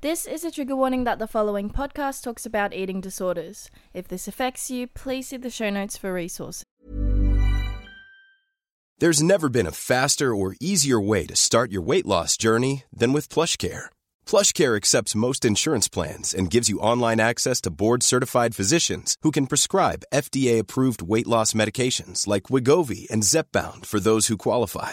This is a trigger warning that the following podcast talks about eating disorders. If this affects you, please see the show notes for resources. There's never been a faster or easier way to start your weight loss journey than with PlushCare. PlushCare accepts most insurance plans and gives you online access to board-certified physicians who can prescribe FDA-approved weight loss medications like Wegovy and Zepbound for those who qualify.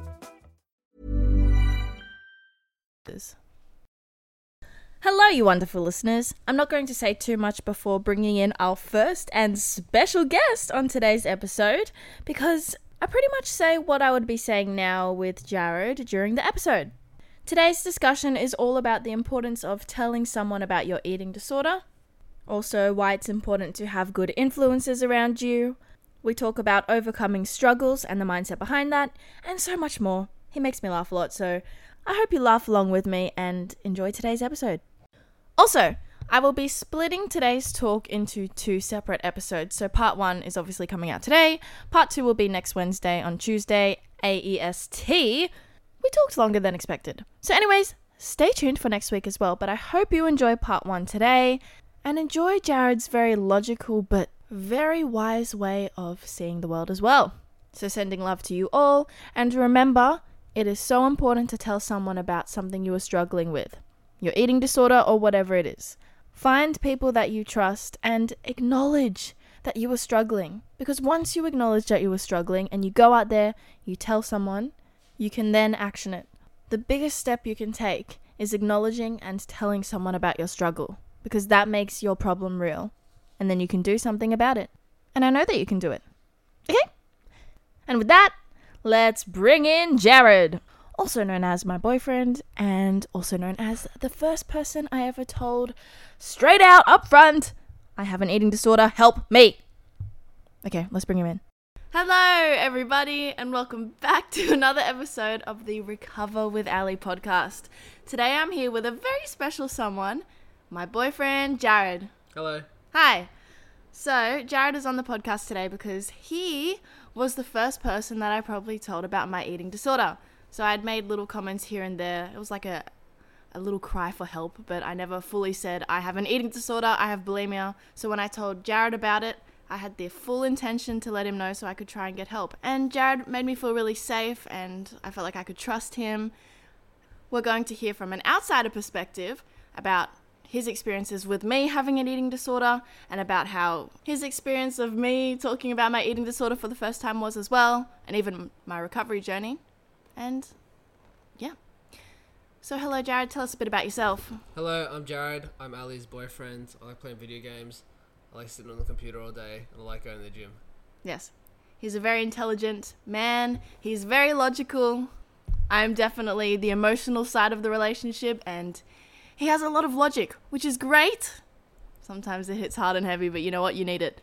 Hello, you wonderful listeners. I'm not going to say too much before bringing in our first and special guest on today's episode because I pretty much say what I would be saying now with Jarrad during the episode. Today's discussion is all about the importance of telling someone about your eating disorder, also, why it's important to have good influences around you. We talk about overcoming struggles and the mindset behind that, and so much more. He makes me laugh a lot, so I hope you laugh along with me and enjoy today's episode. Also, I will be splitting today's talk into two separate episodes. So, part one is obviously coming out today, part two will be next Wednesday on Tuesday, AEST. We talked longer than expected. So, anyways, stay tuned for next week as well. But I hope you enjoy part one today and enjoy Jarrad's very logical but very wise way of seeing the world as well. So, sending love to you all, and remember, it is so important to tell someone about something you are struggling with, your eating disorder or whatever it is. Find people that you trust and acknowledge that you are struggling. Because once you acknowledge that you are struggling and you go out there, you tell someone, you can then action it. The biggest step you can take is acknowledging and telling someone about your struggle because that makes your problem real. And then you can do something about it. And I know that you can do it. Okay? And with that, let's bring in Jarrad, also known as my boyfriend, and also known as the first person I ever told straight out up front I have an eating disorder, help me. Okay, let's bring him in. Hello, everybody, and welcome back to another episode of the Recover with Ally podcast. Today I'm here with a very special someone, my boyfriend, Jarrad. Hello. Hi. So, Jarrad is on the podcast today because he was the first person that I probably told about my eating disorder. So, I'd made little comments here and there. It was like a a little cry for help, but I never fully said I have an eating disorder, I have bulimia. So, when I told Jarrad about it, I had the full intention to let him know so I could try and get help. And Jarrad made me feel really safe and I felt like I could trust him. We're going to hear from an outsider perspective about his experiences with me having an eating disorder and about how his experience of me talking about my eating disorder for the first time was as well, and even my recovery journey. And yeah. So, hello, Jarrad. Tell us a bit about yourself. Hello, I'm Jarrad. I'm Ally's boyfriend. I like playing video games. I like sitting on the computer all day, and I like going to the gym. Yes. He's a very intelligent man. He's very logical. I'm definitely the emotional side of the relationship, and he has a lot of logic, which is great. Sometimes it hits hard and heavy, but you know what? You need it.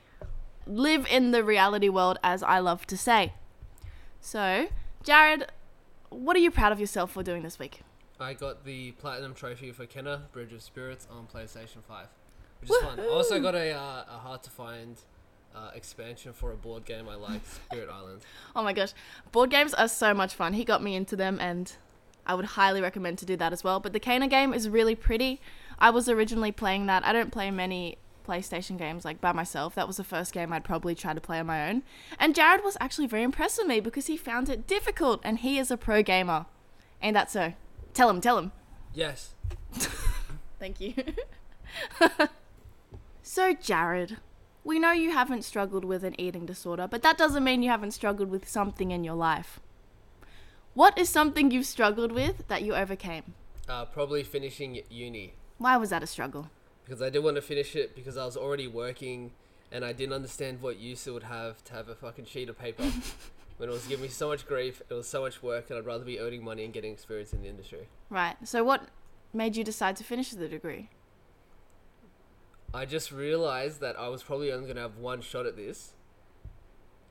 Live in the reality world, as I love to say. So, Jarrad, what are you proud of yourself for doing this week? I got the platinum trophy for Kena Bridge of Spirits on PlayStation 5, which is fun. I also got a, uh, a hard to find uh, expansion for a board game I like, Spirit Island. Oh my gosh, board games are so much fun. He got me into them, and I would highly recommend to do that as well. But the Kena game is really pretty. I was originally playing that. I don't play many PlayStation games like by myself. That was the first game I'd probably try to play on my own. And Jarrad was actually very impressed with me because he found it difficult and he is a pro gamer. Ain't that so? Tell him, tell him. Yes. Thank you. so, Jarrad, we know you haven't struggled with an eating disorder, but that doesn't mean you haven't struggled with something in your life. What is something you've struggled with that you overcame? Uh, probably finishing uni. Why was that a struggle? because I did want to finish it because I was already working and I didn't understand what use it would have to have a fucking sheet of paper. when it was giving me so much grief, it was so much work, and I'd rather be earning money and getting experience in the industry. Right. So what made you decide to finish the degree? I just realized that I was probably only going to have one shot at this,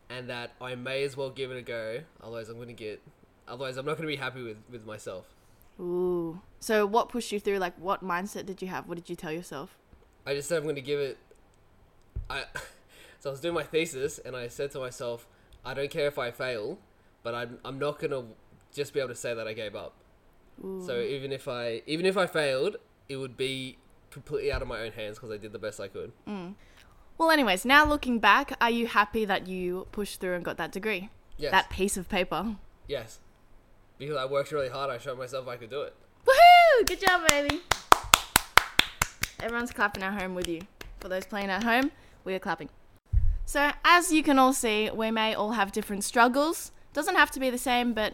and that I may as well give it a go. Otherwise, I'm going to get. Otherwise, I'm not going to be happy with with myself. Ooh. So what pushed you through? Like, what mindset did you have? What did you tell yourself? I just said I'm going to give it. I. so I was doing my thesis, and I said to myself, I don't care if I fail, but I'm I'm not going to just be able to say that I gave up. So even if I even if I failed, it would be completely out of my own hands because I did the best I could. Mm. Well, anyways, now looking back, are you happy that you pushed through and got that degree? Yes. That piece of paper. Yes. Because I worked really hard, I showed myself I could do it. Woohoo! Good job, baby. Everyone's clapping at home with you. For those playing at home, we are clapping. So, as you can all see, we may all have different struggles. Doesn't have to be the same, but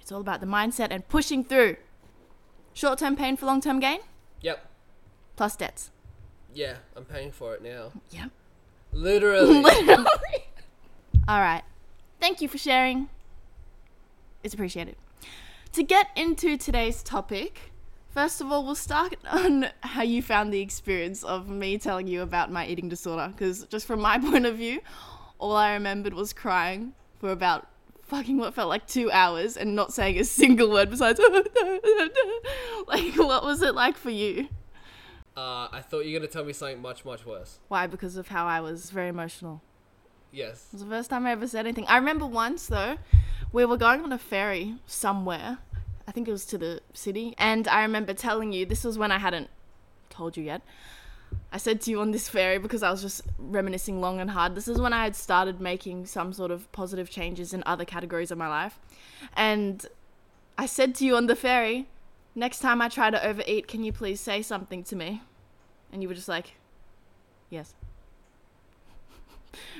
it's all about the mindset and pushing through. Short term pain for long term gain, Yep. plus debts. Yeah, I'm paying for it now. Yep. Literally. Literally. All right. Thank you for sharing. It's appreciated. To get into today's topic, first of all, we'll start on how you found the experience of me telling you about my eating disorder. Because just from my point of view, all I remembered was crying for about fucking what felt like two hours and not saying a single word besides like what was it like for you uh, I thought you were going to tell me something much, much worse. why because of how i was very emotional Yes. It was the first time I ever said anything. I remember once though, we were going on a ferry somewhere. I think it was to the city, and I remember telling you this was when I hadn't told you yet. I said to you on this ferry because I was just reminiscing long and hard. This is when I had started making some sort of positive changes in other categories of my life. And I said to you on the ferry, next time I try to overeat, can you please say something to me? And you were just like, yes.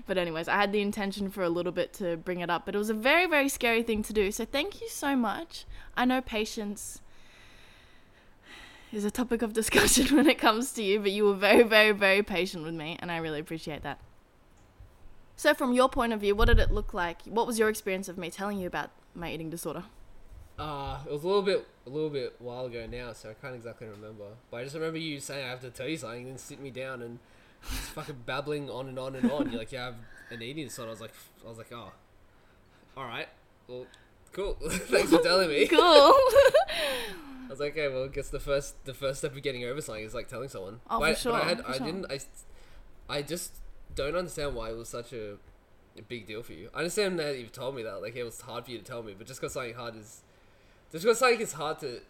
But anyways, I had the intention for a little bit to bring it up, but it was a very very scary thing to do. So thank you so much. I know patience is a topic of discussion when it comes to you, but you were very very very patient with me and I really appreciate that. So from your point of view, what did it look like? What was your experience of me telling you about my eating disorder? Uh, it was a little bit, a little bit while ago now, so I can't exactly remember. But I just remember you saying I have to tell you something, and then sit me down and just fucking babbling on and on and on. You're like, yeah, I have an eating disorder. I was like, I was like, oh, all right, well, cool. Thanks for telling me. Cool. I was like, okay, well, I guess the first the first step of getting over something is like telling someone. Oh, but, for I- but I sure, had, I sure. didn't, I, I just don't understand why it was such a, a big deal for you. I understand that you've told me that, like it was hard for you to tell me, but just because something hard is, just because something is hard to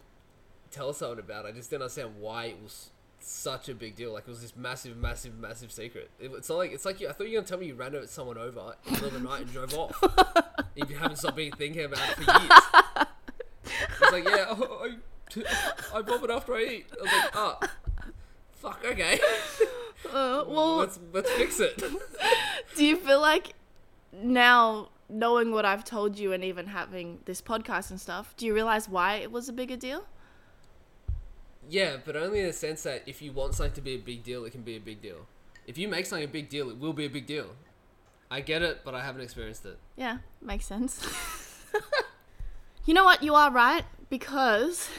tell someone about, I just didn't understand why it was such a big deal. Like it was this massive, massive, massive secret. It, it's not like it's like you, I thought you were gonna tell me you ran over someone over in the middle of the night and drove off. if you haven't stopped being thinking about it for years. It's like, yeah, oh, I, I vomit after I eat. I was like, oh, fuck, okay. Uh, well, let's let's fix it. do you feel like now knowing what I've told you and even having this podcast and stuff, do you realize why it was a bigger deal? Yeah, but only in the sense that if you want something to be a big deal, it can be a big deal. If you make something a big deal, it will be a big deal. I get it, but I haven't experienced it. Yeah, makes sense. you know what? You are right because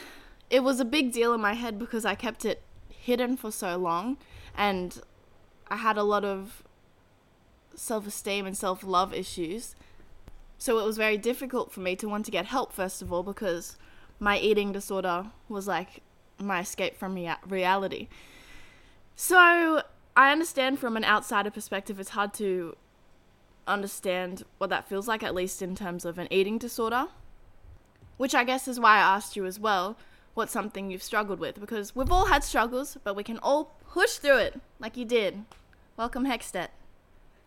it was a big deal in my head because I kept it hidden for so long and I had a lot of self esteem and self love issues. So it was very difficult for me to want to get help, first of all, because my eating disorder was like my escape from rea- reality. So I understand from an outsider perspective, it's hard to understand what that feels like, at least in terms of an eating disorder. Which I guess is why I asked you as well what's something you've struggled with, because we've all had struggles, but we can all push through it like you did. Welcome, Hextet.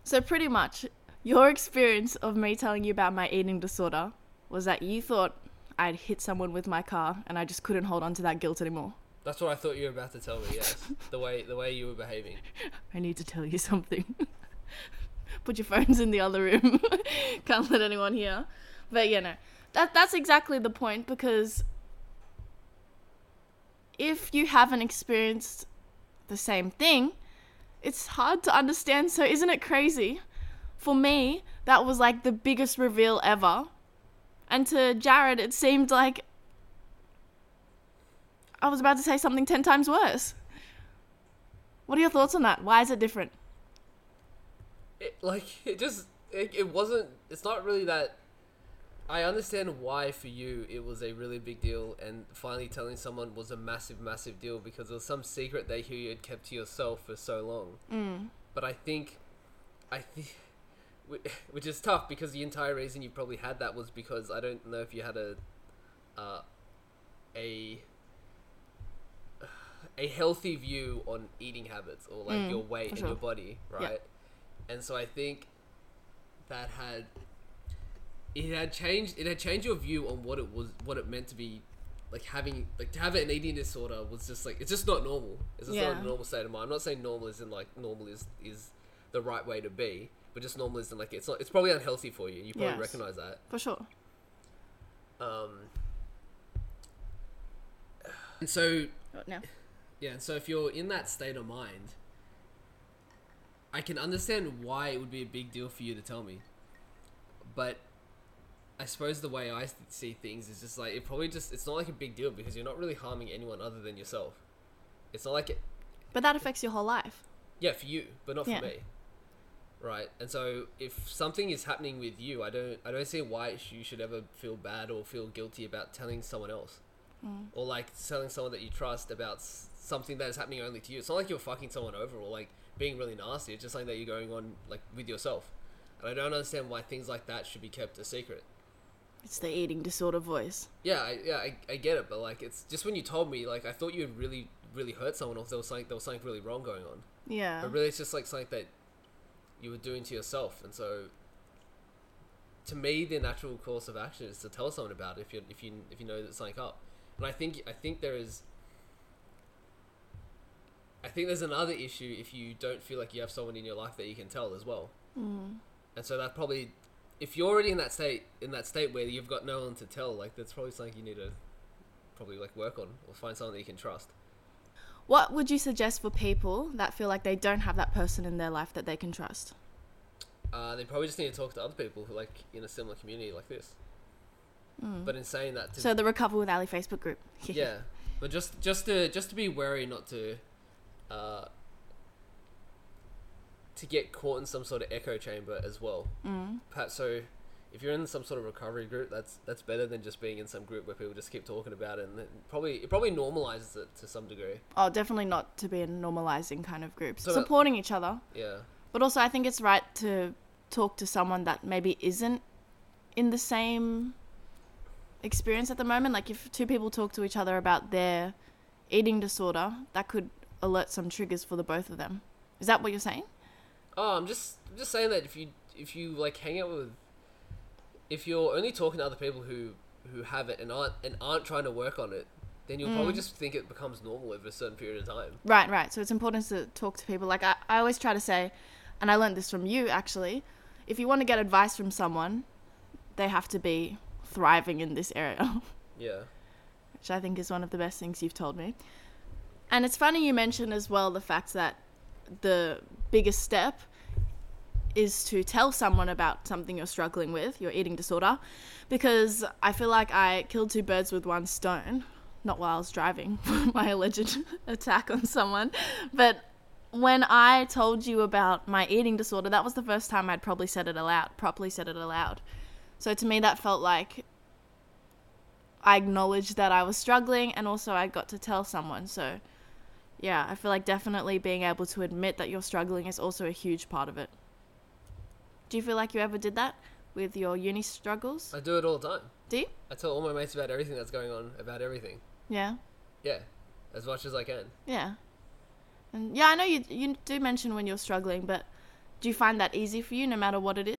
So, pretty much, your experience of me telling you about my eating disorder was that you thought I'd hit someone with my car and I just couldn't hold on to that guilt anymore. That's what I thought you were about to tell me. Yes, the way the way you were behaving. I need to tell you something. Put your phones in the other room. Can't let anyone hear. But you know, that that's exactly the point because if you haven't experienced the same thing, it's hard to understand. So, isn't it crazy? For me, that was like the biggest reveal ever. And to Jarrad, it seemed like I was about to say something 10 times worse. What are your thoughts on that? Why is it different? it, like it just it, it wasn't it's not really that i understand why for you it was a really big deal and finally telling someone was a massive massive deal because it was some secret that you had kept to yourself for so long mm. but i think i think which is tough because the entire reason you probably had that was because i don't know if you had a uh, a a healthy view on eating habits or like Mm, your weight and sure. your body right? And so I think that had it had changed it had changed your view on what it was what it meant to be like having like to have an eating disorder was just like it's just not normal. It's just not a normal state of mind. I'm not saying normal is in like normal is is the right way to be but just normal isn't like it's not it's probably unhealthy for you you probably Yes. recognize that For sure. um and so What now? yeah, and so if you're in that state of mind, I can understand why it would be a big deal for you to tell me. But I suppose the way I see things is just like it probably just it's not like a big deal because you're not really harming anyone other than yourself. It's not like it But that affects your whole life. yeah, for you, but not for Yeah. me. Right? And so if something is happening with you, I don't I don't see why you should ever feel bad or feel guilty about telling someone else. Mm. Or like telling someone that you trust about s- something that is happening only to you. It's not like you're fucking someone over or like being really nasty. It's just something that you're going on like with yourself. And I don't understand why things like that should be kept a secret. It's the eating disorder voice. Yeah, I, yeah, I, I get it, but like it's just when you told me, like I thought you had really, really hurt someone, or there was something, there was something really wrong going on. Yeah. But really, it's just like something that you were doing to yourself, and so to me, the natural course of action is to tell someone about it if you if you if you know that something up. And I think I think there is. I think there's another issue if you don't feel like you have someone in your life that you can tell as well. Mm. And so that probably, if you're already in that state, in that state where you've got no one to tell, like that's probably something you need to probably like work on or find someone that you can trust. What would you suggest for people that feel like they don't have that person in their life that they can trust? Uh, they probably just need to talk to other people who like in a similar community like this. But in saying that, to, So the Recover with Ally Facebook group. yeah, but just just to just to be wary not to, uh, to get caught in some sort of echo chamber as well. Mm. Perhaps so. If you're in some sort of recovery group, that's that's better than just being in some group where people just keep talking about it, and it probably it probably normalizes it to some degree. Oh, definitely not to be in normalizing kind of groups. So that- Supporting each other. Yeah, But also, I think it's right to talk to someone that maybe isn't in the same experience at the moment. Like, if two people talk to each other about their eating disorder, that could alert some triggers for the both of them. Is that what you're saying? Oh, I'm just I'm just saying that if you if you like hang out with if you're only talking to other people who who have it and aren't and aren't trying to work on it, then you'll probably mm. just think it becomes normal over a certain period of time. Right, right. So it's important to talk to people. Like, I, I always try to say, and I learned this from you actually, if you want to get advice from someone, they have to be thriving in this area. Yeah. which I think is one of the best things you've told me. And it's funny you mentioned as well the fact that the biggest step is to tell someone about something you're struggling with, your eating disorder, because I feel like I killed two birds with one stone. Not while I was driving, my alleged attack on someone, but when I told you about my eating disorder, that was the first time I'd probably said it aloud, properly said it aloud. So to me, that felt like I acknowledged that I was struggling and also I got to tell someone. So, yeah, I feel like definitely being able to admit that you're struggling is also a huge part of it. Do you feel like you ever did that with your uni struggles? I do it all the time. Do you? I tell all my mates about everything that's going on, about everything. Yeah. Yeah. As much as I can. Yeah. And yeah, I know you you do mention when you're struggling, but do you find that easy for you no matter what it is?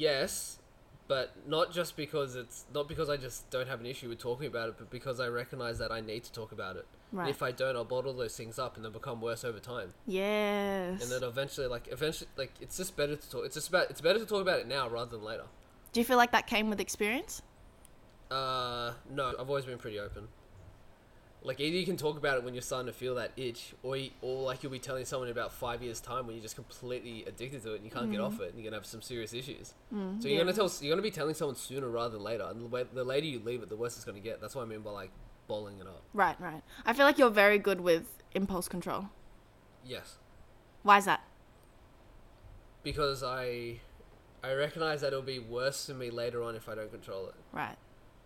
Yes, but not just because it's not because I just don't have an issue with talking about it, but because I recognize that I need to talk about it. Right. If I don't, I'll bottle those things up and they'll become worse over time. Yes. And then eventually, like eventually, like it's just better to talk. It's just about it's better to talk about it now rather than later. Do you feel like that came with experience? Uh, no, I've always been pretty open. Like either you can talk about it when you're starting to feel that itch, or you, or like you'll be telling someone in about five years' time when you're just completely addicted to it and you can't get mm. off it, and you're gonna have some serious issues. Mm. so you're gonna tell you're gonna be telling someone sooner rather than later, and the, the later you leave it, the worse it's gonna get. That's what I mean by like bowling it up. Right, right. I feel like you're very good with impulse control. Yes, Why is that? because I I recognize that it'll be worse for me later on if I don't control it. Right.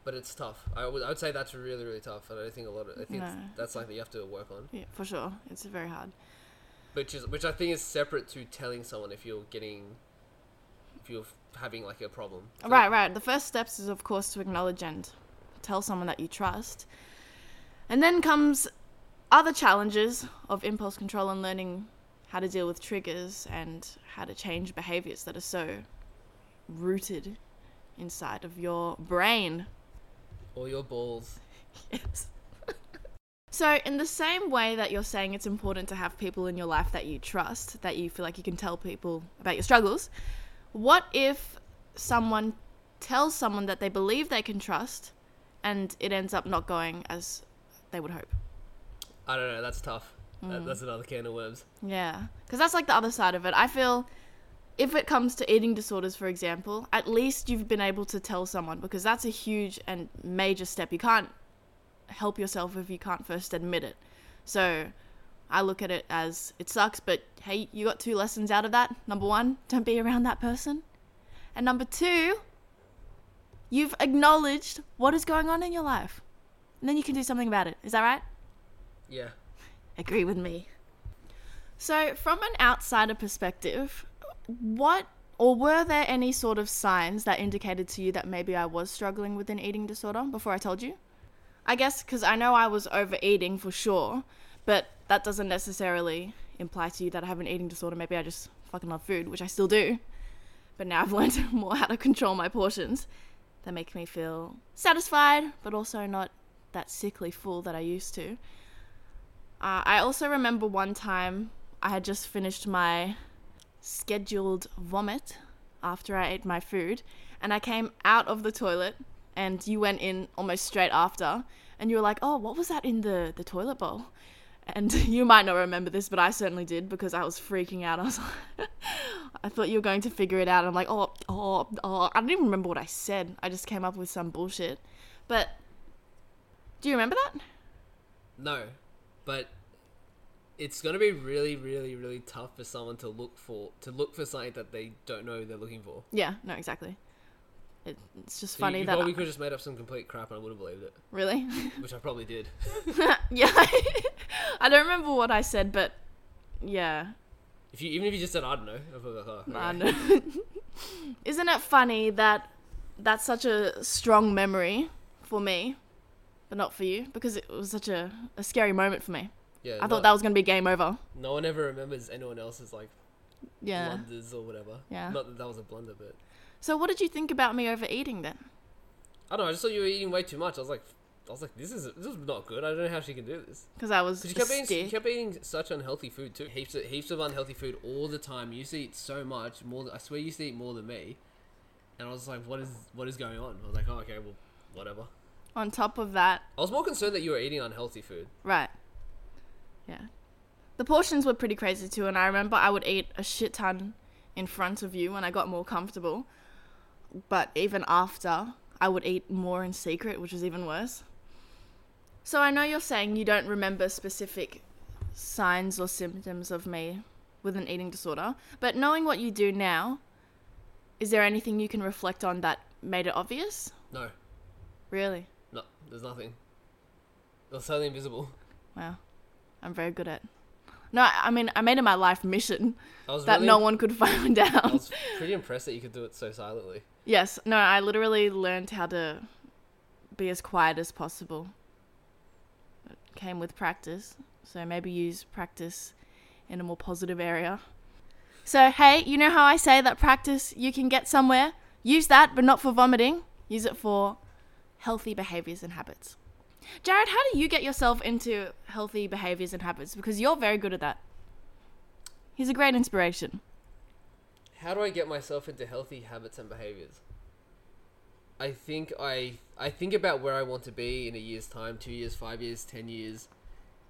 But it's tough. I would I would say that's really really tough, and I think a lot of I think No. that's something you have to work on. Yeah, for sure. It's very hard. which is which I think is separate to telling someone if you're getting if you're having like a problem. Right, right. The first steps is, of course, to acknowledge and tell someone that you trust. And then comes other challenges of impulse control and learning how to deal with triggers and how to change behaviors that are so rooted inside of your brain. Or your balls. Yes. so, in the same way that you're saying it's important to have people in your life that you trust, that you feel like you can tell people about your struggles, what if someone tells someone that they believe they can trust and it ends up not going as they would hope? I don't know. That's tough. Mm. That, that's another can of worms. Yeah, because that's like the other side of it. I feel if it comes to eating disorders, for example, at least you've been able to tell someone because that's a huge and major step. You can't help yourself if you can't first admit it. So I look at it as it sucks, but hey, you got two lessons out of that. Number one, don't be around that person. And number two, you've acknowledged what is going on in your life. And then you can do something about it. Is that right? Yeah. agree with me. So, from an outsider perspective, what or were there any sort of signs that indicated to you that maybe I was struggling with an eating disorder before I told you? I guess because I know I was overeating for sure, but that doesn't necessarily imply to you that I have an eating disorder. Maybe I just fucking love food, which I still do. But now I've learned more how to control my portions that make me feel satisfied, but also not that sickly full that I used to. Uh, I also remember one time I had just finished my scheduled vomit after I ate my food, and I came out of the toilet, and you went in almost straight after, and you were like, "Oh, what was that in the the toilet bowl?" And you might not remember this, but I certainly did because I was freaking out. I was like, I thought you were going to figure it out. I'm like, oh, oh, oh. I don't even remember what I said. I just came up with some bullshit. But do you remember that? No, but it's gonna be really, really, really tough for someone to look for to look for something that they don't know they're looking for. Yeah, no, exactly. It, it's just So funny you, you that probably I- could have just made up some complete crap and I would have believed it, really. which I probably did. yeah, I don't remember what I said, but yeah, If you even if you just said I don't know, be like, oh, know. Isn't it funny that that's such a strong memory for me, but not for you because it was such a, a scary moment for me. Yeah. I thought that was gonna be game over. no one ever remembers anyone else's like Yeah. blunders or whatever. Yeah. Not that that was a blunder, but So what did you think about me overeating then? I don't know. I just thought you were eating way too much. I was like, I was like, this is this is not good. I don't know how she can do this. Because I was Because you kept eating, you kept eating such unhealthy food too. Heaps of heaps of unhealthy food all the time. You used to eat so much more. Than, I swear you used to eat more than me. And I was like, what is what is going on? I was like, oh okay, well, whatever. On top of that, I was more concerned that you were eating unhealthy food. right? Yeah, the portions were pretty crazy too, and I remember I would eat a shit ton in front of you when I got more comfortable. But even after, I would eat more in secret, which was even worse. So I know you're saying you don't remember specific signs or symptoms of me with an eating disorder, but knowing what you do now, is there anything you can reflect on that made it obvious? No, Really? no, there's nothing. It was totally invisible. Wow. I'm very good at. No, I mean, I made it my life mission that really, no one could find out. I was pretty impressed that you could do it so silently. Yes, no, I literally learned how to be as quiet as possible. It came with practice, so maybe use practice in a more positive area. So, hey, you know how I say that practice you can get somewhere? Use that, but not for vomiting. Use it for healthy behaviors and habits. Jarrad, how do you get yourself into healthy behaviors and habits? Because you're very good at that. He's a great inspiration. How do I get myself into healthy habits and behaviors? I think I I think about where I want to be in a year's time, two years, five years, ten years,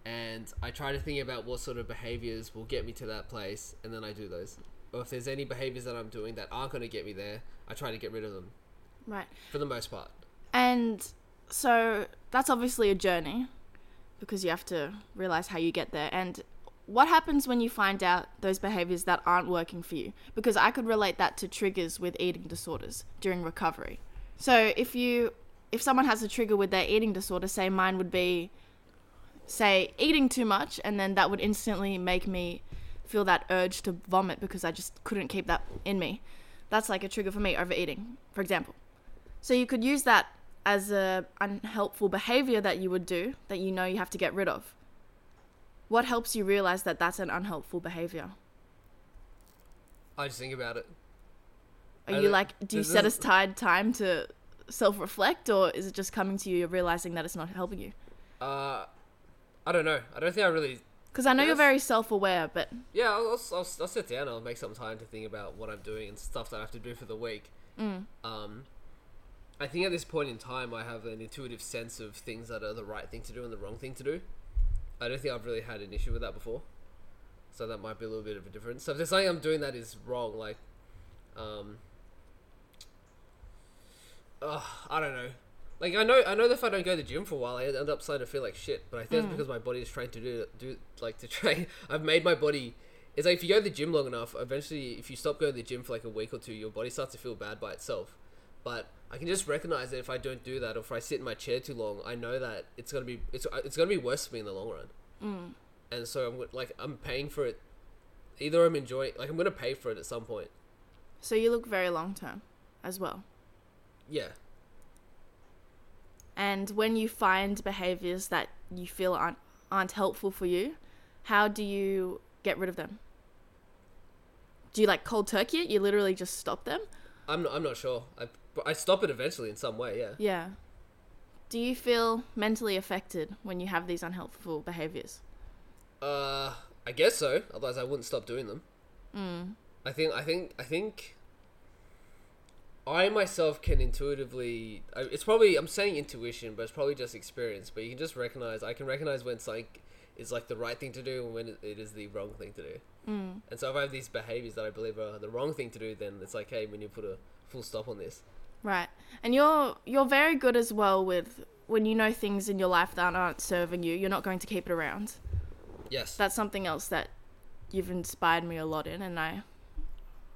and I try to think about what sort of behaviors will get me to that place, and then I do those. Or if there's any behaviors that I'm doing that aren't going to get me there, I try to get rid of them Right. for the most part. And so that's obviously a journey because you have to realize how you get there. And what happens when you find out those behaviors that aren't working for you? Because I could relate that to triggers with eating disorders during recovery. So if you if someone has a trigger with their eating disorder, say mine would be say eating too much and then that would instantly make me feel that urge to vomit because I just couldn't keep that in me. That's like a trigger for me overeating, for example. So you could use that as a unhelpful behavior that you would do that you know you have to get rid of. What helps you realize that that's an unhelpful behavior? I just think about it. Are I you like, do you this set aside time to self reflect, or is it just coming to you, you're realizing that it's not helping you? Uh, I don't know. I don't think I really Because I know you're very self aware, but Yeah, I'll, I'll, I'll, I'll sit down. I'll make some time to think about what I'm doing and stuff that I have to do for the week. Um, I think at this point in time, I have an intuitive sense of things that are the right thing to do and the wrong thing to do. I don't think I've really had an issue with that before, so that might be a little bit of a difference. So if there's something I'm doing that is wrong, like, um, uh, I don't know. Like I know, I know that if I don't go to the gym for a while, I end up starting to feel like shit. But I think it's because my body is trying to do do like to train. I've made my body. It's like if you go to the gym long enough, eventually, if you stop going to the gym for like a week or two, your body starts to feel bad by itself. But I can just recognize that if I don't do that, or if I sit in my chair too long, I know that it's gonna be it's it's gonna be worse for me in the long run. Mm. And so I'm like I'm paying for it. Either I'm enjoying like I'm gonna pay for it at some point. so you look very long term as well. Yeah. And when you find behaviors that you feel aren't, aren't helpful for you, how do you get rid of them? Do you like cold turkey it? You literally just stop them? I'm not, I'm not sure. I I stop it eventually in some way. Yeah. Yeah. Do you feel mentally affected when you have these unhelpful behaviors? Uh, I guess so. Otherwise, I wouldn't stop doing them. I think I think I think I myself can intuitively. It's probably I'm saying intuition, but it's probably just experience. But you can just recognize. I can recognize when something is like the right thing to do and when it- it is the wrong thing to do. Mm. And so if I have these behaviors that I believe are the wrong thing to do, then it's like, hey, we need to put a full stop on this. Right. And you're you're very good as well with when you know things in your life that aren't serving you, you're not going to keep it around. Yes. That's something else that you've inspired me a lot in and I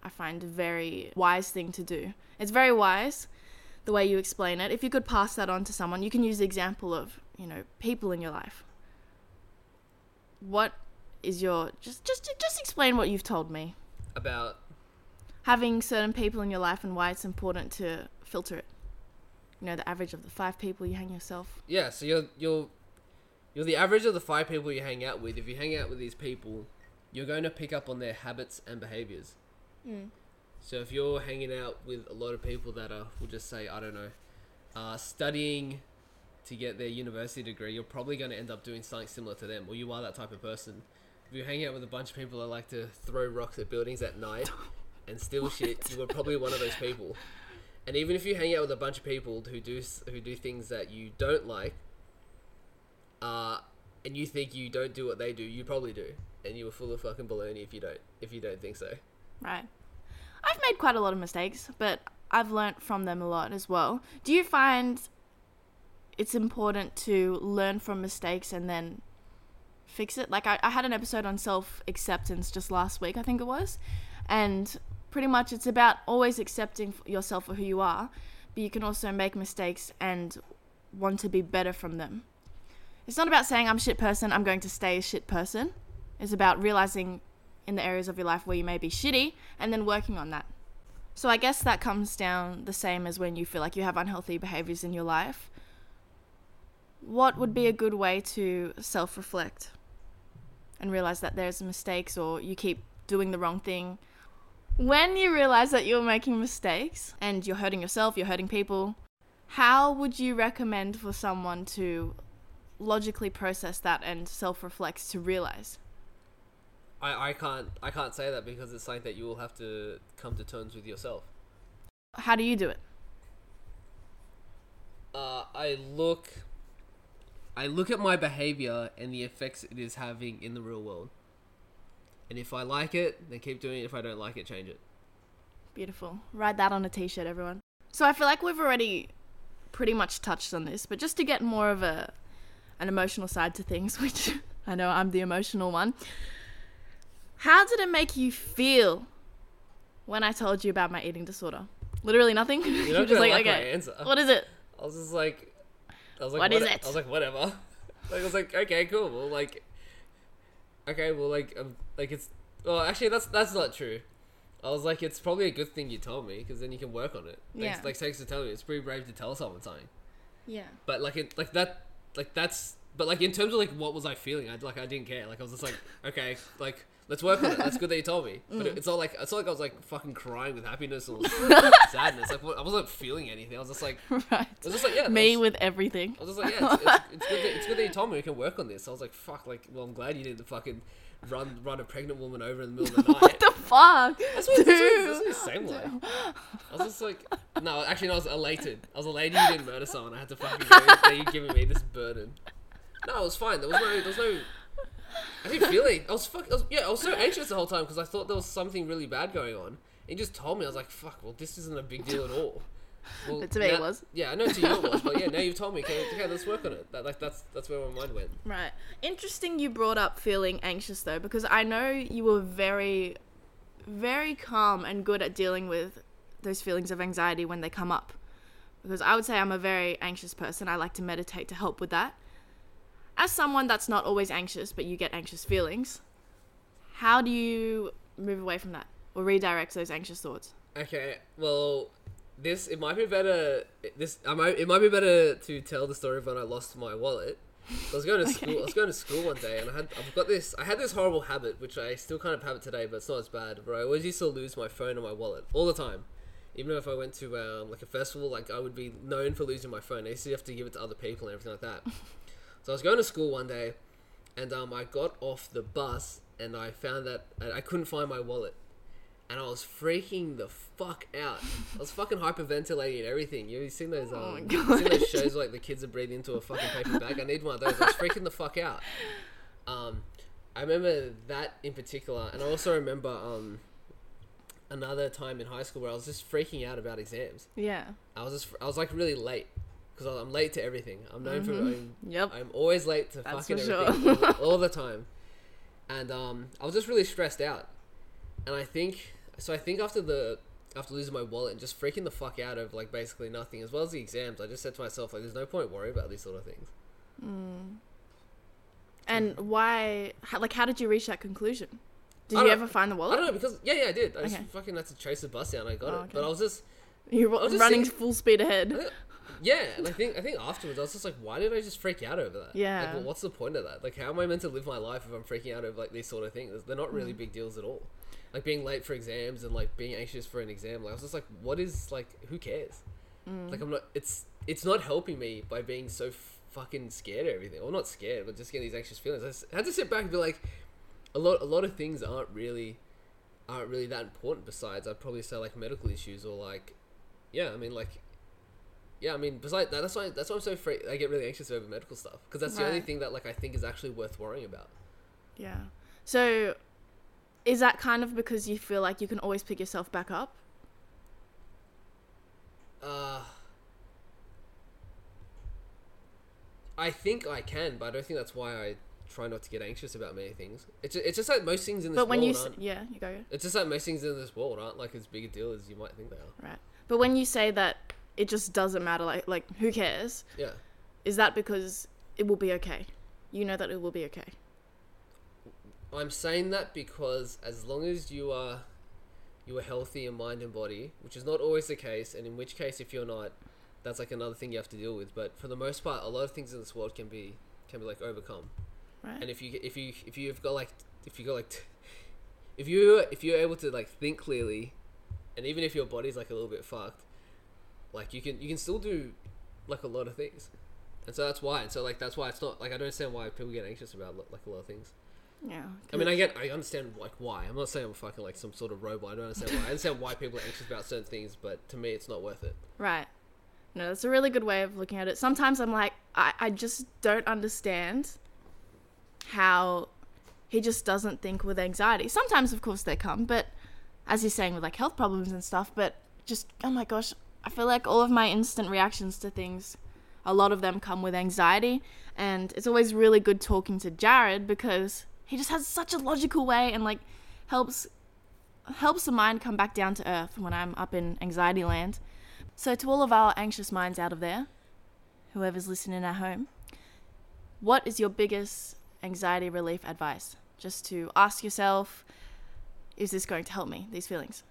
I find a very wise thing to do. It's very wise the way you explain it. If you could pass that on to someone, you can use the example of, you know, people in your life. What is your just just just explain what you've told me. about Having certain people in your life and why it's important to filter it. You know, the average of the five people you hang yourself. yeah. So you're you're you're the average of the five people you hang out with. If you hang out with these people, you're going to pick up on their habits and behaviors. So if you're hanging out with a lot of people that are, we'll just say, I don't know, uh, studying to get their university degree, you're probably going to end up doing something similar to them, or you are that type of person. If you hang out with a bunch of people that like to throw rocks at buildings at night and steal shit, you are probably one of those people. And even if you hang out with a bunch of people who do who do things that you don't like, uh, and you think you don't do what they do, you probably do, and you were full of fucking baloney if you don't if you don't think so. Right. I've made quite a lot of mistakes, but I've learnt from them a lot as well. Do you find it's important to learn from mistakes and then fix it? Like, I, I had an episode on self acceptance just last week, I think it was. And pretty much it's about always accepting yourself for who you are, but you can also make mistakes and want to be better from them. It's not about saying I'm a shit person, I'm going to stay a shit person. It's about realizing in the areas of your life where you may be shitty and then working on that. So I guess that comes down the same as when you feel like you have unhealthy behaviors in your life. What would be a good way to self reflect and realize that there's mistakes or you keep doing the wrong thing? When you realize that you're making mistakes and you're hurting yourself, you're hurting people, how would you recommend for someone to logically process that and self reflect to realize? I, I can't I can't say that because it's something that you will have to come to terms with yourself. How do you do it? Uh, I look I look at my behavior and the effects it is having in the real world. And if I like it, then keep doing it. If I don't like it, change it. Beautiful. Write that on a t shirt, everyone. So I feel like we've already pretty much touched on this, but just to get more of a an emotional side to things, which I know I'm the emotional one. How did it make you feel when I told you about my eating disorder? Literally nothing. You're You're gonna like my answer. What is it? I was just like, I was like, What is it?" I was like, whatever. Like I was like, okay, cool. Well, like, okay, well, like, um, like it's. Well, actually, that's that's not true. I was like, it's probably a good thing you told me because then you can work on it. Thanks, Yeah. Like, thanks for telling me. It's pretty brave to tell someone something. Yeah. But like, it, like that, like that's. But like in terms of like what was I feeling? I like I didn't care. Like I was just like, okay, like let's work on it. That's good that you told me. But Mm. it, it's not like it's not like I was like fucking crying with happiness or sadness. Like I wasn't feeling anything. I was just like, Right. I was just like, yeah, Me that's- with everything. I was just like, yeah, it's, it's, it's, good that, it's good that you told me we can work on this. I was like, fuck, like, well, I'm glad you didn't fucking run run a pregnant woman over in the middle of the night. What the fuck? That's what, that's what, that's what Dude. it seemed like. I was just like, no, actually, no, I was elated. I was elated you didn't murder someone. I had to fucking go that you giving me this burden. No, it was fine. There was no, there was no. I didn't feel it. I was fuck. I was, yeah, I was so anxious the whole time because I thought there was something really bad going on. And he just told me. I was like, fuck. Well, this isn't a big deal at all. Well, But to me it was. Yeah, I know to you it was, but yeah, now you've told me. Okay, okay, let's work on it. That, like, that's that's where my mind went. Right. Interesting you brought up feeling anxious though, because I know you were very, very calm and good at dealing with those feelings of anxiety when they come up. Because I would say I'm a very anxious person. I like to meditate to help with that. As someone that's not always anxious, but you get anxious feelings, how do you move away from that or redirect those anxious thoughts? Okay, well, this it might be better. This I might it might be better to tell the story of when I lost my wallet. I was going to school. I was going to school one day, and I had I've got this. I had this horrible habit, which I still kind of have it today, but it's not as bad. Where I always used to lose my phone and my wallet all the time. Even if I went to um, like a festival, like I would be known for losing my phone. I used to have to give it to other people and everything like that. so I was going to school one day, and um, I got off the bus, and I found that I couldn't find my wallet and I was freaking the fuck out. I was fucking hyperventilating and everything. You seen those? Um, Oh my you seen those shows where, like the kids are breathing into a fucking paper bag? I need one of those. I was freaking the fuck out. Um, I remember that in particular, and I also remember um another time in high school where I was just freaking out about exams. Yeah. I was just I was like really late because I'm late to everything. I'm known for I'm, Yep. I'm always late to That's fucking everything sure. all, all the time, and um, I was just really stressed out, and I think so. I think after the after losing my wallet and just freaking the fuck out of like basically nothing, as well as the exams, I just said to myself like, "There's no point worrying about these sort of things." And why? How, like, how did you reach that conclusion? Did you ever find the wallet? I don't know because yeah, yeah, I did. I just Okay. fucking had to chase the bus down. I got Oh, it, but. I was just You were just running seeing- full speed ahead. Yeah, and I think I think afterwards I was just like, why did I just freak out over that? Yeah. Like, well, what's the point of that? Like, how am I meant to live my life if I'm freaking out over like these sort of things? They're not Mm. really big deals at all. Like being late for exams and like being anxious for an exam. Like I was just like, what is like, who cares? Mm. Like I'm not. It's it's not helping me by being so fucking scared of everything. Well, not scared, but just getting these anxious feelings. I had to sit back and be like, a lot a lot of things aren't really aren't really that important. Besides, I'd probably say like medical issues or like, yeah, I mean like yeah, I mean, besides that, that's why that's why I'm so afraid. I get really anxious over medical stuff because that's the only thing that like I think is actually worth worrying about. Yeah. So, is that kind of because you feel like you can always pick yourself back up? Uh, I think I can, but I don't think that's why I try not to get anxious about many things. It's just, it's just like most things in this But when world you, aren't. yeah, you go. It's just like most things in this world aren't like as big a deal as you might think they are. Right. But when you say that it just doesn't matter, like, like who cares? Yeah. Is that because it will be okay? You know that it will be okay. I'm saying that because as long as you are you are healthy in mind and body, which is not always the case, and in which case if you're not, that's like another thing you have to deal with. But for the most part, a lot of things in this world can be can be like overcome. Right. And if you if you if you've got like if you got like if you if you're able to like think clearly, and even if your body's like a little bit fucked, like you can you can still do like a lot of things. And so that's why. And so like that's why it's not like I don't understand why people get anxious about like a lot of things. Yeah. I mean, I get, I understand like why. I'm not saying I'm fucking like some sort of robot. I don't understand why. I understand why people are anxious about certain things, but to me, it's not worth it. Right. No, that's a really good way of looking at it. Sometimes I'm like, I, I just don't understand how he just doesn't think with anxiety. Sometimes, of course, they come, but as he's saying with like health problems and stuff, but just, oh my gosh, I feel like all of my instant reactions to things, a lot of them come with anxiety. And it's always really good talking to Jarrad because he just has such a logical way and like helps helps the mind come back down to earth when I'm up in anxiety land. So, to all of our anxious minds out of there, whoever's listening at home, what is your biggest anxiety relief advice? Just to ask yourself, is this going to help me, these feelings?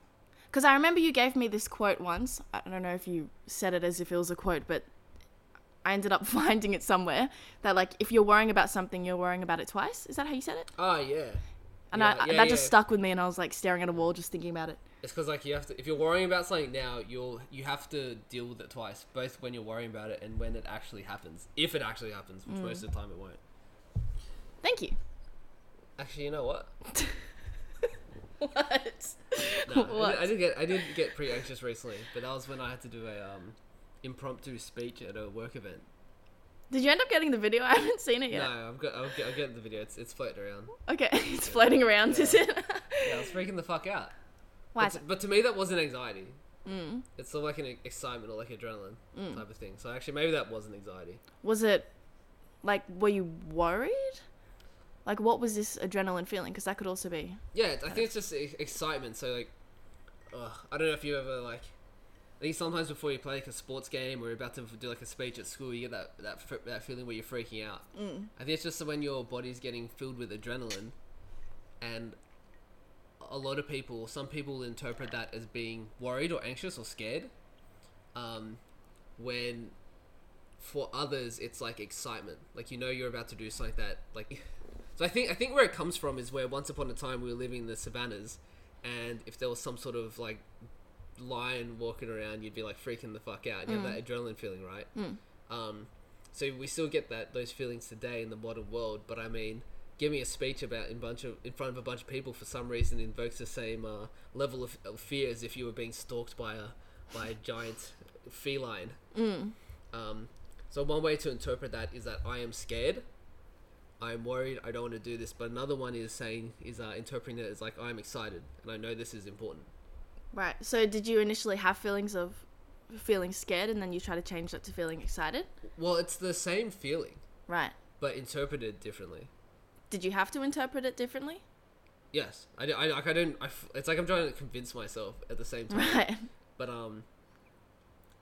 Because I remember you gave me this quote once. I don't know if you said it as if it was a quote, but I ended up finding it somewhere that, like, if you're worrying about something, you're worrying about it twice. Is that how you said it? Oh yeah. And Yeah, I, yeah, that just stuck with me, and I was like staring at a wall, just thinking about it. It's because like you have to. If you're worrying about something now, you'll you have to deal with it twice, both when you're worrying about it and when it actually happens. If it actually happens, which most of the time it won't. Thank you. Actually, you know what? What? No, I, did, I did get I did get pretty anxious recently, but that was when I had to do a um impromptu speech at a work event. Did you end up getting the video? I haven't seen it yet. No, I've got I'll get, I'll get the video. It's it's floating around. Okay, it's floating around, is it? Yeah, I was freaking the fuck out. Why? But, is to, it? but to me, that wasn't anxiety. Mm. It's sort of like an excitement or like adrenaline Mm. type of thing. So actually, maybe that wasn't anxiety. Was it like were you worried? Like what was this adrenaline feeling? Because that could also be. Yeah, I think it's just excitement. So like, ugh, I don't know if you ever like. I think sometimes before you play like a sports game or you're about to do like a speech at school, you get that that fr- that feeling where you're freaking out. Mm. I think it's just when your body's getting filled with adrenaline, and a lot of people, some people interpret that as being worried or anxious or scared. Um, when for others it's like excitement, like you know you're about to do something that like. So I think I think where it comes from is where once upon a time we were living in the savannas, and if there was some sort of like lion walking around, you'd be like freaking the fuck out. And you have that adrenaline feeling, right? Um, so we still get that those feelings today in the modern world, but I mean, giving a speech about in bunch of in front of a bunch of people for some reason invokes the same uh, level of, of fear as if you were being stalked by a by a giant feline. Um, so one way to interpret that is that I am scared. I'm worried. I don't want to do this. But another one is saying is uh, interpreting it as like I'm excited and I know this is important. Right. So did you initially have feelings of feeling scared and then you try to change that to feeling excited? Well, it's the same feeling, Right. but interpreted differently. Did you have to interpret it differently? Yes, I, I like I don't. I it's like I'm trying to convince myself at the same time. Right. But um,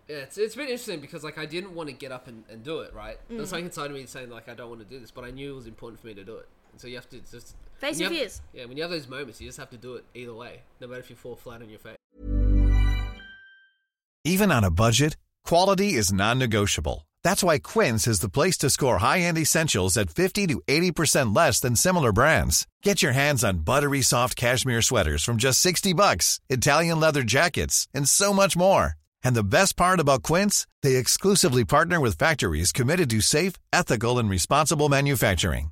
yeah, it's it's been interesting because like I didn't want to get up and, and do it. Right, Mm. there's something inside of me saying like I don't want to do this, but I knew it was important for me to do it. And so you have to just Face when you your have- fears. Yeah, when you have those moments, you just have to do it either way, no matter if you fall flat on your face. Even on a budget, quality is non-negotiable. That's why Quince is the place to score high-end essentials at 50 to 80% less than similar brands. Get your hands on buttery soft cashmere sweaters from just 60 bucks, Italian leather jackets, and so much more. And the best part about Quince, they exclusively partner with factories committed to safe, ethical, and responsible manufacturing.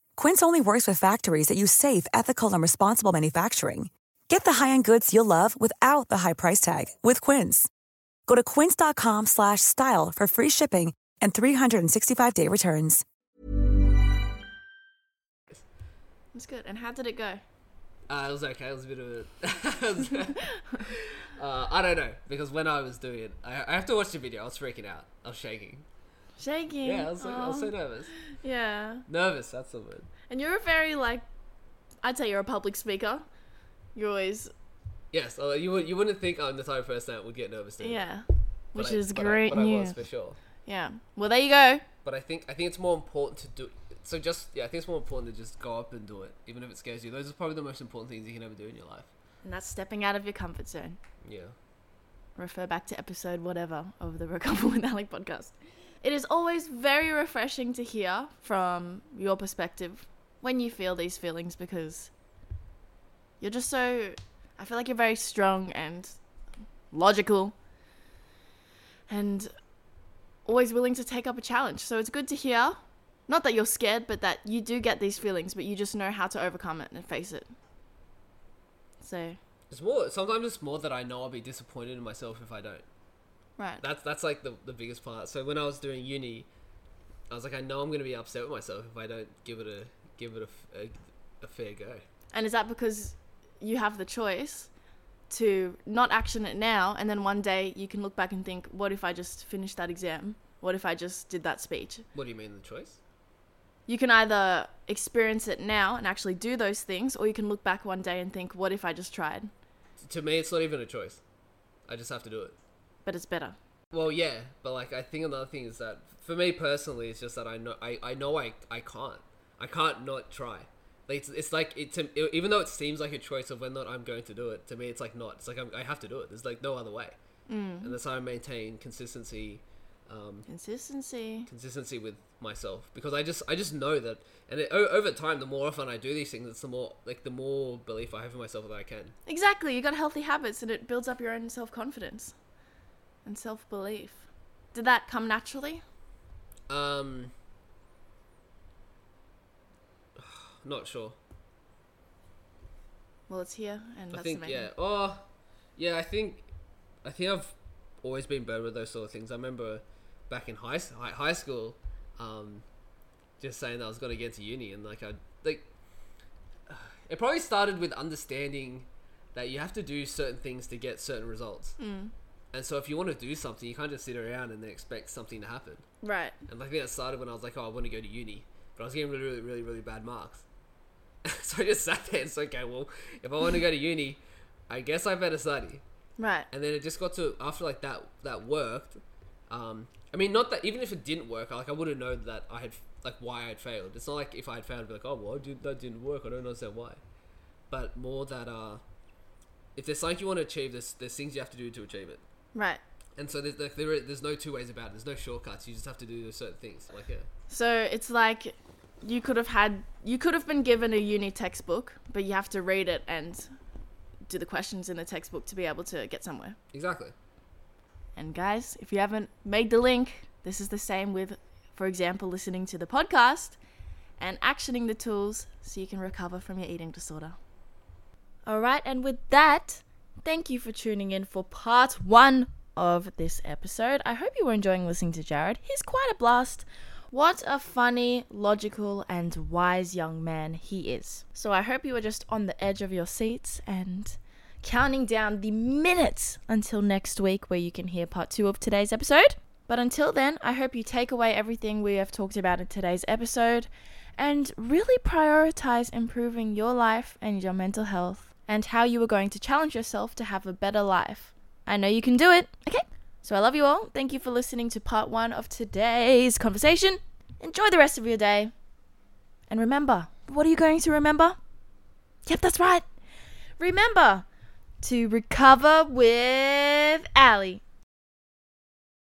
Quince only works with factories that use safe, ethical, and responsible manufacturing. Get the high-end goods you'll love without the high price tag with Quince. Go to quince.com slash style for free shipping and 365-day returns. That's good. And how did it go? Uh, it was okay. It was a bit of a. uh, I don't know because when I was doing it, I, I have to watch the video. I was freaking out. I was shaking. Shaking. Yeah, I was, like, I was so nervous. Yeah. Nervous. That's the word. And you're a very like, I'd say you're a public speaker. You're always Yes, although you would you wouldn't think I'm the type of person that would get nervous. yeah, But which I- is but I- great but I news. was for sure. Yeah. Well, there you go. But I think I think it's more important to do. So just yeah, I think it's more important to just go up and do it, even if it scares you. Those are probably the most important things you can ever do in your life. And that's stepping out of your comfort zone. Yeah. Refer back to episode whatever of the Recover with Ally podcast. It is always very refreshing to hear from your perspective when you feel these feelings because you're just so. I feel like you're very strong and logical and always willing to take up a challenge. So it's good to hear, not that you're scared, but that you do get these feelings, but you just know how to overcome it and face it. So, It's more. Sometimes it's more that I know I'll be disappointed in myself if I don't. Right. That's that's like the the biggest part. So when I was doing uni, I was like, I know I'm gonna be upset with myself if I don't give it a give it a a, a fair go. And is that because you have the choice to not action it now and then one day you can look back and think, what if I just finished that exam? What if I just did that speech? What do you mean the choice? You can either experience it now and actually do those things, or you can look back one day and think, what if I just tried? To me, it's not even a choice. I just have to do it. But it's better. Well, yeah, but like I think another thing is that for me personally, it's just that I know I, I know I I can't I can't not try. Like it's, it's like it to, even though it seems like a choice of whether or not I'm going to do it. To me, it's like not. It's like I'm, I have to do it. There's like no other way. Mm. And that's how I maintain consistency, um, Consistency. consistency with myself because I just I just know that, and it, o- over time, the more often I do these things, it's the more like the more belief I have in myself that I can. Exactly. You got healthy habits and it builds up your own self confidence and self belief. Did that come naturally? Um, not sure. Well, it's here, and I that's think main yeah. Oh, yeah. I think I think I've always been better with those sort of things. I remember back in high high, high school, um, just saying that I was going to get into uni, and like I like it probably started with understanding that you have to do certain things to get certain results. Mm. And so if you want to do something, you can't just sit around and then expect something to happen. Right. And like that started when I was like, oh, I want to go to uni, but I was getting really, really, really, really bad marks. so I just sat there and said, okay, well, if I want to go to uni, I guess I better study. Right. And then it just got to after like that that worked. Um, I mean, not that even if it didn't work, like I would have known that I had like why I had failed. It's not like if I had failed, I'd be like, oh well, did, that didn't work. I don't understand why. But more that uh, if there's something you want to achieve, there's there's things you have to do to achieve it. Right. And so there's like, there, there's no two ways about it. There's no shortcuts. You just have to do certain things. Like yeah. So it's like you could have had you could have been given a uni textbook, but you have to read it and do the questions in the textbook to be able to get somewhere. Exactly. And guys, if you haven't made the link, this is the same with, for example, listening to the podcast and actioning the tools so you can recover from your eating disorder. All right, and with that, thank you for tuning in for part one of this episode. I hope you were enjoying listening to Jarrad. He's quite a blast. What a funny, logical, and wise young man he is. So I hope you were just on the edge of your seats and counting down the minutes until next week where you can hear part two of today's episode. But until then, I hope you take away everything we have talked about in today's episode and really prioritize improving your life and your mental health and how you are going to challenge yourself to have a better life. I know you can do it. Okay? So I love you all. Thank you for listening to part one of today's conversation. Enjoy the rest of your day. And remember, what are you going to remember? Yep, that's right. Remember to recover with Ally.